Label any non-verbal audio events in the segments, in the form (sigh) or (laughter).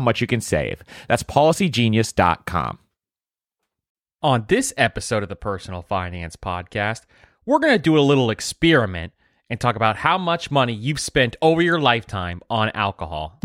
much you can save. That's policygenius.com. On this episode of the Personal Finance Podcast, we're going to do a little experiment and talk about how much money you've spent over your lifetime on alcohol.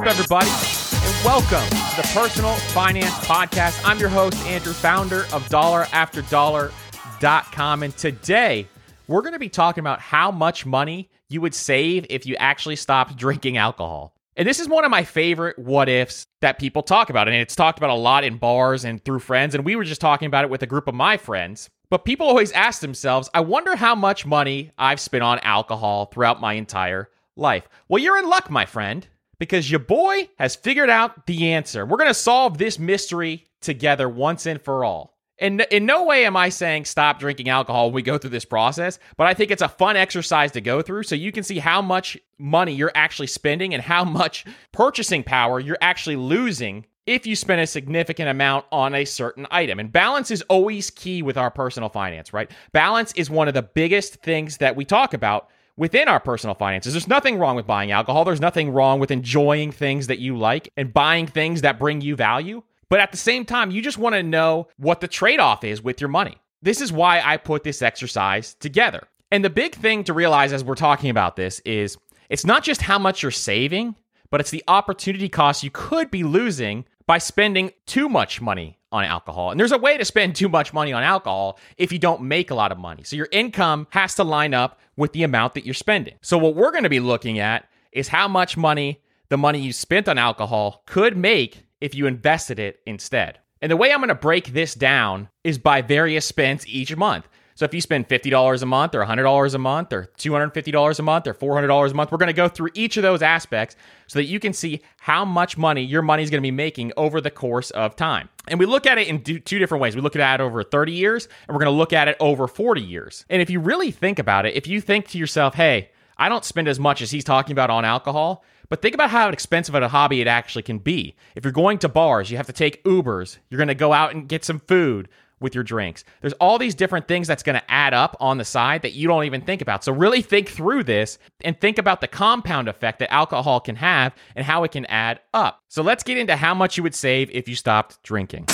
Up, everybody? And welcome to the Personal Finance Podcast. I'm your host, Andrew, founder of DollarAfterDollar.com. And today, we're going to be talking about how much money you would save if you actually stopped drinking alcohol. And this is one of my favorite what ifs that people talk about. And it's talked about a lot in bars and through friends. And we were just talking about it with a group of my friends. But people always ask themselves, I wonder how much money I've spent on alcohol throughout my entire life. Well, you're in luck, my friend because your boy has figured out the answer. We're going to solve this mystery together once and for all. And in no way am I saying stop drinking alcohol when we go through this process, but I think it's a fun exercise to go through so you can see how much money you're actually spending and how much purchasing power you're actually losing if you spend a significant amount on a certain item. And balance is always key with our personal finance, right? Balance is one of the biggest things that we talk about within our personal finances. There's nothing wrong with buying alcohol. There's nothing wrong with enjoying things that you like and buying things that bring you value. But at the same time, you just want to know what the trade off is with your money. This is why I put this exercise together. And the big thing to realize as we're talking about this is it's not just how much you're saving, but it's the opportunity cost you could be losing by spending too much money on alcohol. And there's a way to spend too much money on alcohol if you don't make a lot of money. So your income has to line up with the amount that you're spending. So what we're going to be looking at is how much money the money you spent on alcohol could make if you invested it instead. And the way I'm going to break this down is by various spends each month. So if you spend $50 a month or $100 a month or $250 a month or $400 a month, we're going to go through each of those aspects so that you can see how much money your money is going to be making over the course of time. And we look at it in two different ways. We look at it over 30 years and we're going to look at it over 40 years. And if you really think about it, if you think to yourself, hey, I don't spend as much as he's talking about on alcohol, but think about how expensive a hobby it actually can be. If you're going to bars, you have to take Ubers, you're going to go out and get some food with your drinks. There's all these different things that's going to add up on the side that you don't even think about. So really think through this and think about the compound effect that alcohol can have and how it can add up. So let's get into how much you would save if you stopped drinking.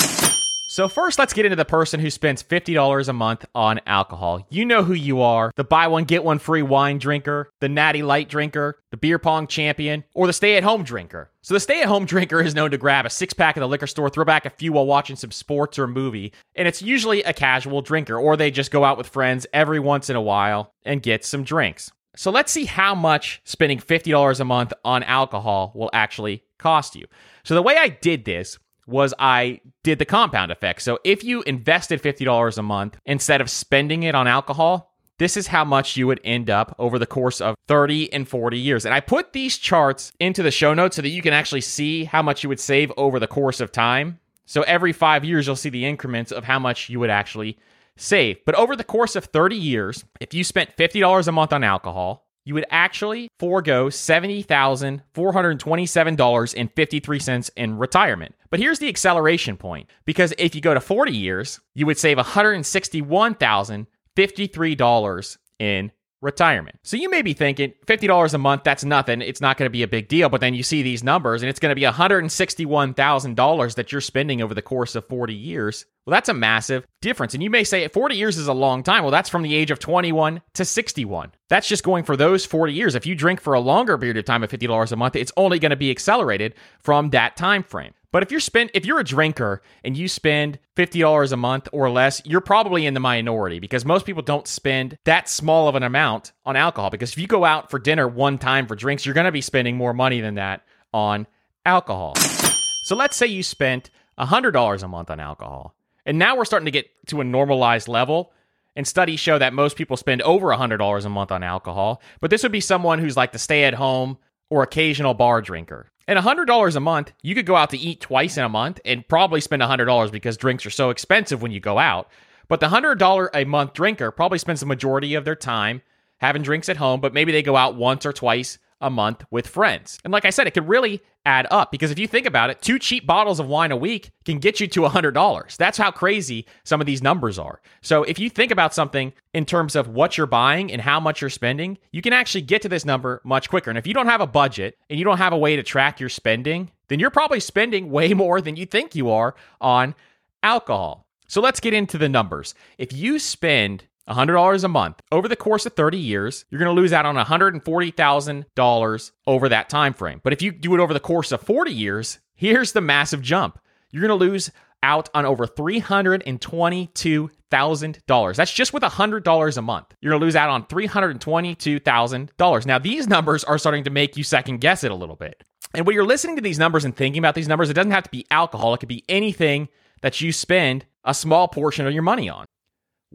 So, first, let's get into the person who spends $50 a month on alcohol. You know who you are the buy one, get one free wine drinker, the natty light drinker, the beer pong champion, or the stay at home drinker. So, the stay at home (laughs) drinker is known to grab a six pack at the liquor store, throw back a few while watching some sports or movie, and it's usually a casual drinker, or they just go out with friends every once in a while and get some drinks. So, let's see how much spending $50 a month on alcohol will actually cost you. So, the way I did this was I did the compound effect. So if you invested $50 a month instead of spending it on alcohol, this is how much you would end up over the course of 30 and 40 years. And I put these charts into the show notes so that you can actually see how much you would save over the course of time. So every five years, you'll see the increments of how much you would actually save. But over the course of 30 years, if you spent $50 a month on alcohol, you would actually forego $70,427.53 in retirement. But here's the acceleration point because if you go to 40 years, you would save $161,053 in retirement. So you may be thinking $50 a month, that's nothing. It's not going to be a big deal. But then you see these numbers and it's going to be $161,000 that you're spending over the course of 40 years. Well, that's a massive difference. And you may say 40 years is a long time. Well, that's from the age of 21 to 61. That's just going for those 40 years. If you drink for a longer period of time at $50 a month, it's only going to be accelerated from that time frame. But if you're spend if you're a drinker and you spend $50 a month or less, you're probably in the minority because most people don't spend that small of an amount on alcohol because if you go out for dinner one time for drinks, you're going to be spending more money than that on alcohol. So let's say you spent $100 a month on alcohol. And now we're starting to get to a normalized level. And studies show that most people spend over $100 a month on alcohol. But this would be someone who's like the stay at home or occasional bar drinker. And $100 a month, you could go out to eat twice in a month and probably spend $100 because drinks are so expensive when you go out. But the $100 a month drinker probably spends the majority of their time having drinks at home, but maybe they go out once or twice a month with friends. And like I said, it could really add up because if you think about it, two cheap bottles of wine a week can get you to $100. That's how crazy some of these numbers are. So if you think about something in terms of what you're buying and how much you're spending, you can actually get to this number much quicker. And if you don't have a budget and you don't have a way to track your spending, then you're probably spending (laughs) way more than you think you are on alcohol. So let's get into the numbers. If you spend $100 a month. Over the course of 30 years you're going to lose out on $140,000 over that time frame but if you do it over the course of 40 years here's the massive jump. You're going to lose out on over $322,000 that's just with $100 a month. You're going to lose out on $322,000 now these numbers are starting to make you second guess it a little bit. And when you're listening to these numbers and thinking about these numbers it doesn't have to be alcohol. It could be anything that you spend a small portion of your money on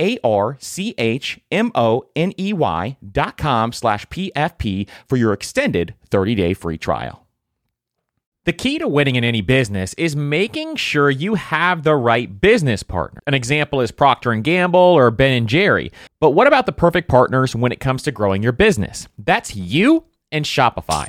A R C H M O N E Y dot com slash PFP for your extended 30 day free trial. The key to winning in any business is making sure you have the right business partner. An example is Procter and Gamble or Ben and Jerry. But what about the perfect partners when it comes to growing your business? That's you and Shopify.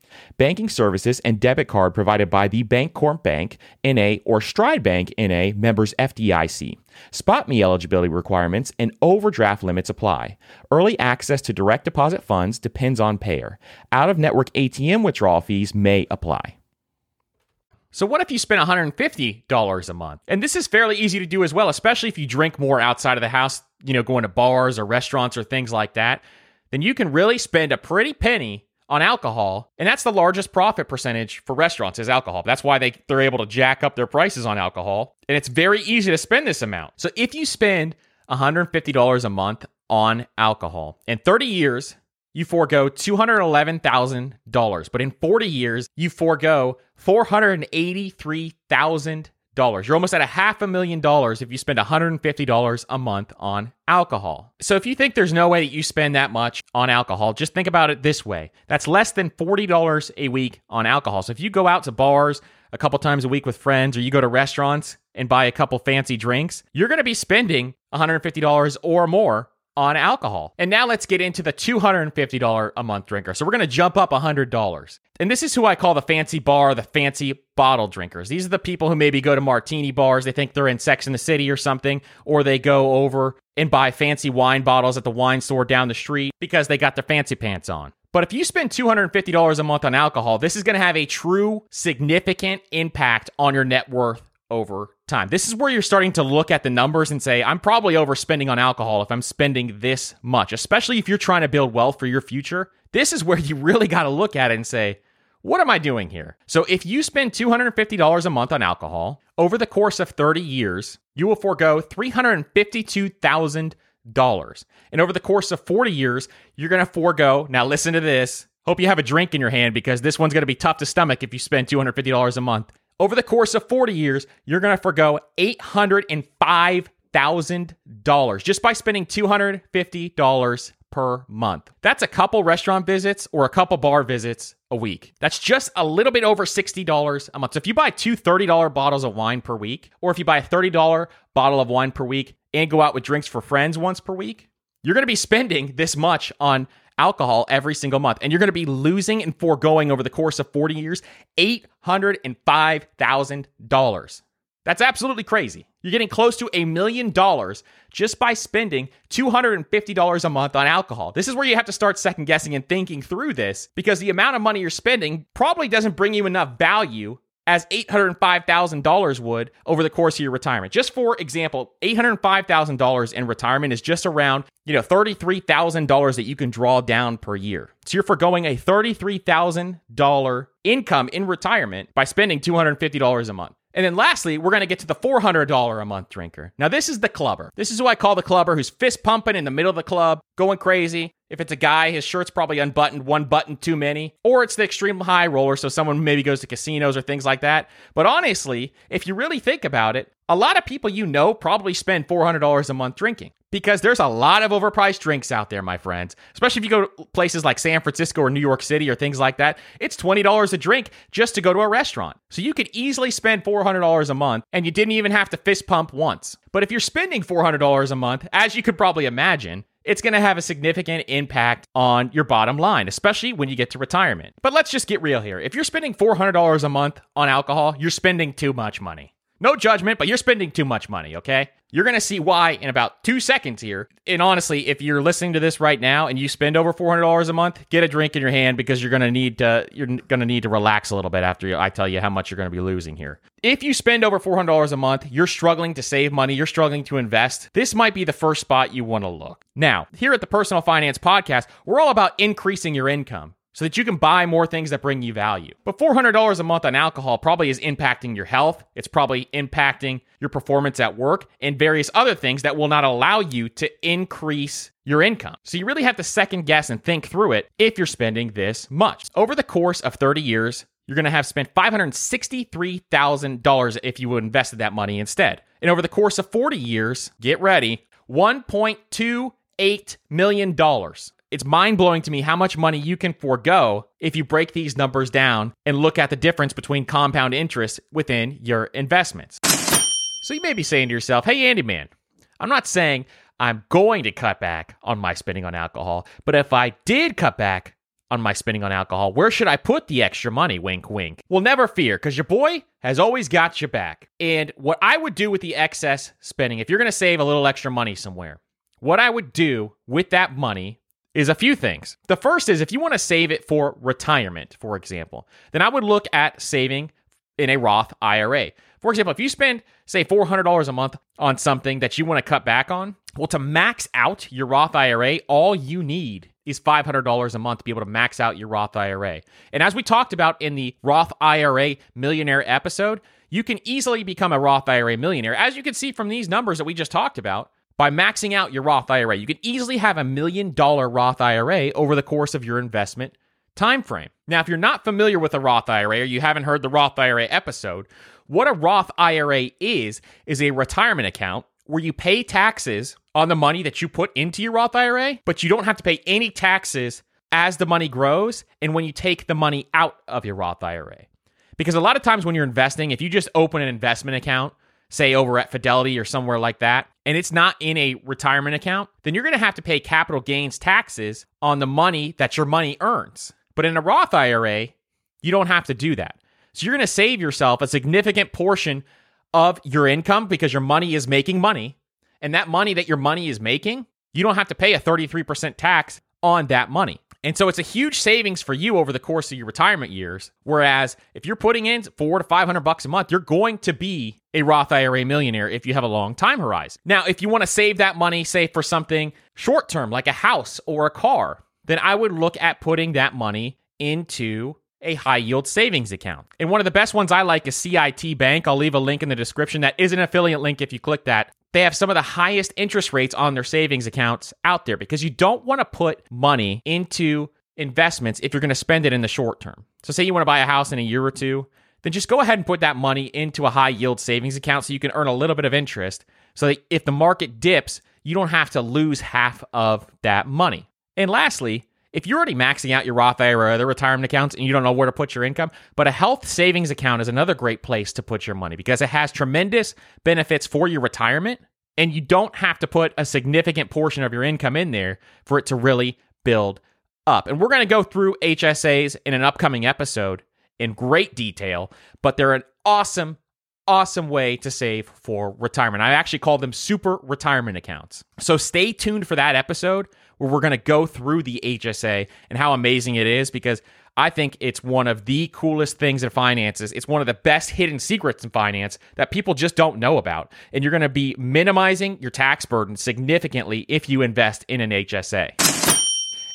Banking services and debit card provided by the Bancorp Bank, NA, or Stride Bank, NA, members FDIC. SpotMe eligibility requirements and overdraft limits apply. Early access to direct deposit funds depends on payer. Out of network ATM withdrawal fees may apply. So, what if you spent $150 a month? And this is fairly easy to do as well, especially if you drink more outside of the house, you know, going to bars or restaurants or things like that. Then you can really spend a pretty penny on alcohol, and that's the largest profit percentage for restaurants is alcohol. That's why they they're able to jack up their prices on alcohol, and it's very easy to spend this amount. So if you spend $150 a month on alcohol in 30 years, you forego $211,000, but in 40 years, you forego $483,000 dollars. You're almost at a half a million dollars if you spend $150 a month on alcohol. So if you think there's no way that you spend that much on alcohol, just think about it this way. That's less than $40 a week on alcohol. So if you go out to bars a couple times a week with friends or you go to restaurants and buy a couple fancy drinks, you're going to be spending $150 or more on alcohol. And now let's get into the $250 a month drinker. So we're going to jump up $100. And this is who I call the fancy bar, the fancy bottle drinkers. These are the people who maybe go to martini bars, they think they're in Sex in the City or something, or they go over and buy fancy wine bottles at the wine store down the street because they got their fancy pants on. But if you spend $250 a month on alcohol, this is going to have a true significant impact on your net worth over time. This is where you're starting to look at the numbers and say, I'm probably overspending on alcohol if I'm spending this much, especially if you're trying to build wealth for your future. This is where you (laughs) really got to look at it and say, what am I doing here? So if you spend $250 a month on alcohol over the course of 30 years, you will forego $352,000. And over the course of 40 years, you're going to forego, now listen to this. Hope you have a drink in your hand because this one's going to be tough to stomach if you spend $250 a month. Over the course of 40 years, you're going to forego $805,000 just by spending $250 per month. That's a couple restaurant visits or a couple bar visits a week. That's just a little bit over $60 a month. So if you buy two $30 bottles of wine per week, or if you buy a $30 bottle of wine per week and go out with drinks for friends once per week, you're going to be spending this much on alcohol every single month. And you're going to be losing and foregoing over the course of 40 years $805,000. That's absolutely crazy. You're getting close to a million dollars just by spending $250 a month on alcohol. This is where you have to start second guessing and thinking through this because the amount of money you're spending probably doesn't bring you enough value as $805,000 would over the course of your retirement. Just for example, $805,000 in retirement is just around, you know, $33,000 that you can draw down per year. So you're foregoing a $33,000 income in retirement by spending $250 a month. And then lastly, we're going to get to the $400 a month drinker. Now, this is the clubber. This is who I call the clubber who's fist pumping in the middle of the club, going crazy. If it's a guy, his shirt's probably unbuttoned, one button too many. Or it's the extreme high roller, so someone maybe goes to casinos or things like that. But honestly, if you really think about it, a lot of people you know probably spend $400 a month drinking because there's a lot of overpriced drinks out there, my friends. Especially if you go to places like San Francisco or New York City or things like that. It's $20 a drink just to go to a restaurant. So you could easily spend $400 a month and you didn't even have to fist pump once. But if you're spending $400 a month, as you could probably imagine, it's going to have a significant impact on your bottom line, especially when you get to retirement. But let's just get real here. If you're spending $400 a month on alcohol, you're spending too much money. No judgment, but you're spending too much money, okay? You're going to see why in about two seconds here. And honestly, if you're listening to this right now and you spend over $400 a month, get a drink in your hand because you're going to need to you're going to need to relax a little bit after I tell you how much you're going to be losing here. If you spend over $400 a month, you're struggling to save money, you're struggling to invest. This might be the first spot you want to look. Now, here at the Personal Finance Podcast, we're all about increasing your income so that you can buy more things that bring you value. But $400 a month on alcohol probably is impacting your health. It's probably impacting your performance at work and various other things that will not allow you to increase your income. So you really have to second guess and think through it if you're spending this much. Over the course of 30 years, you're going to have spent $563,000 if you invested that money instead. And over the course of 40 years, get ready, $1.28 million it's mind blowing to me how much money you can forego if you break these numbers down and look at the difference between compound interest within your investments. So you may be saying to yourself, hey, Andy, man, I'm not saying I'm going to cut back on my spending on alcohol, but if I did cut back on my spending on alcohol, where should I put the extra money? Wink, wink. Well, never fear, because your boy has always got your back. And what I would do with the excess spending, if you're going to save a little extra money somewhere, what I would do with that money is a few things. The first is if you want to save it for retirement, for example, then I would look at saving in a Roth IRA. For example, if you spend, say, $400 a month on something that you want to cut back on, well, to max out your Roth IRA, all you need is $500 a month to be able to max out your Roth IRA. And as we talked about in the Roth IRA millionaire episode, you can easily become a Roth IRA millionaire. As you can see from these numbers that we just talked about, by maxing out your Roth IRA. You can easily have a million dollar Roth IRA over the course of your investment time frame. Now, if you're not familiar with a Roth IRA or you haven't heard the Roth IRA episode, what a Roth IRA is is a retirement account where you pay taxes on the money that you put into your Roth IRA, but you don't have to pay any taxes as the money grows and when you take the money out of your Roth IRA. Because a lot of times when you're investing, if you just open an investment account say over at Fidelity or somewhere like that, and it's not in a retirement account, then you're going to have to pay capital gains taxes on the money that your money earns. But in a Roth IRA, you don't have to do that. So you're going to save yourself a significant portion of your income because your money is making money. And that money that your money is making, you don't have to pay a 33% tax on that money. And so it's a huge savings for you over the course of your retirement years. Whereas if you're putting in four to 500 bucks a month, you're going to be a Roth IRA millionaire if you have a long time horizon. Now, if you want to save that money, say for something short term, like a house or a car, then I would look at putting that money into a high yield savings account. And one of the best ones I like is CIT Bank. I'll leave a link in the description. That is an affiliate link if you click that they have some of the highest interest rates on their savings accounts out there because you don't want to put money into investments if you're going to spend it in the short term. So, say you want to buy a house in a year or two, then just go ahead and put that money into a high yield savings account so you can earn a little bit of interest. So that if the market dips, you don't have to lose half of that money. And lastly, if you're already maxing out your Roth IRA or other retirement accounts and you don't know where to put your income, but a health savings account is another great place to put your money because it has tremendous benefits for your retirement and you don't have to put a significant portion of your income in there for it to really build up. And we're going to go through HSAs in an upcoming episode in great detail, but they're an awesome awesome way to save for retirement. I actually call them super retirement accounts. So stay tuned for that episode where we're going to go through the HSA and how amazing it is because I think it's one of the coolest things in finances. It's one of the best hidden secrets in finance that people just don't know about. And you're going to be minimizing your tax burden significantly if you invest in an HSA.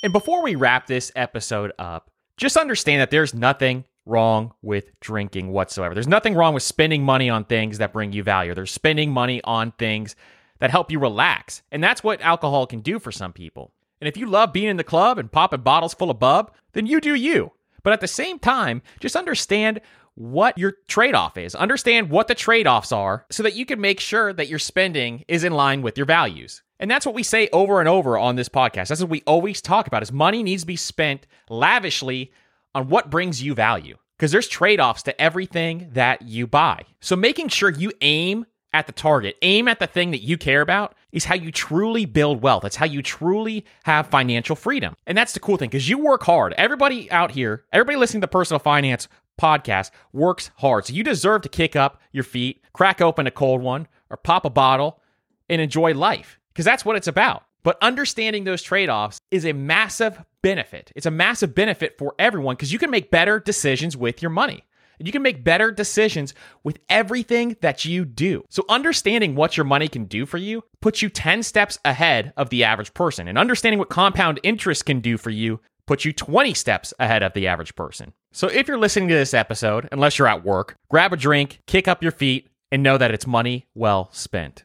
And before we wrap this episode up, just understand that there's nothing wrong with drinking whatsoever. There's nothing wrong with spending money on things that bring you value. There's spending money on things that help you relax. And that's what alcohol can do for some people. And if you love being in the club and popping bottles full of bub, then you do you. But at the same time, just understand what your trade off is. Understand what the trade offs are so that you can make sure that your spending is in line with your values. And that's what we say over and over on this podcast. That's what we always talk about is money needs to be spent lavishly on what brings you value. Because there's trade-offs to everything that you buy. So making sure you aim at the target, aim at the thing that you care about is how you truly build wealth. That's how you truly have financial freedom. And that's the cool thing because you work hard. Everybody out here, everybody listening to Personal Finance podcast works hard. So you deserve to kick up your feet, crack open a cold one, or pop a bottle and enjoy life because that's what it's about. But understanding those trade offs is a massive benefit. It's a massive benefit for everyone because you can make better decisions with your money. And you can make better decisions with everything that you do. So, understanding what your money can do for you puts you 10 steps ahead of the average person. And understanding what compound interest can do for you puts you 20 steps ahead of the average person. So, if you're listening to this episode, unless you're at work, grab a drink, kick up your feet, and know that it's money well spent.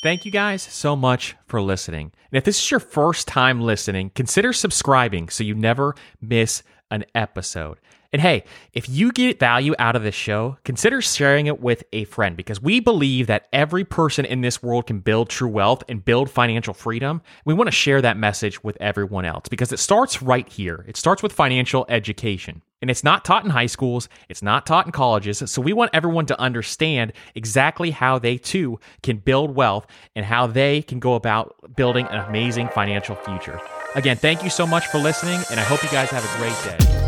Thank you guys so much for listening. And if this is your first time listening, consider subscribing so you never miss an episode. And hey, if you get value out of this show, consider sharing it with a friend because we believe that every person in this world can build true wealth and build financial freedom. We want to share that message with everyone else because it starts right here. It starts with financial education. And it's not taught in high schools, it's not taught in colleges. So we want everyone to understand exactly how they too can build wealth and how they can go about building an amazing financial future. Again, thank you so much for listening, and I hope you guys have a great day.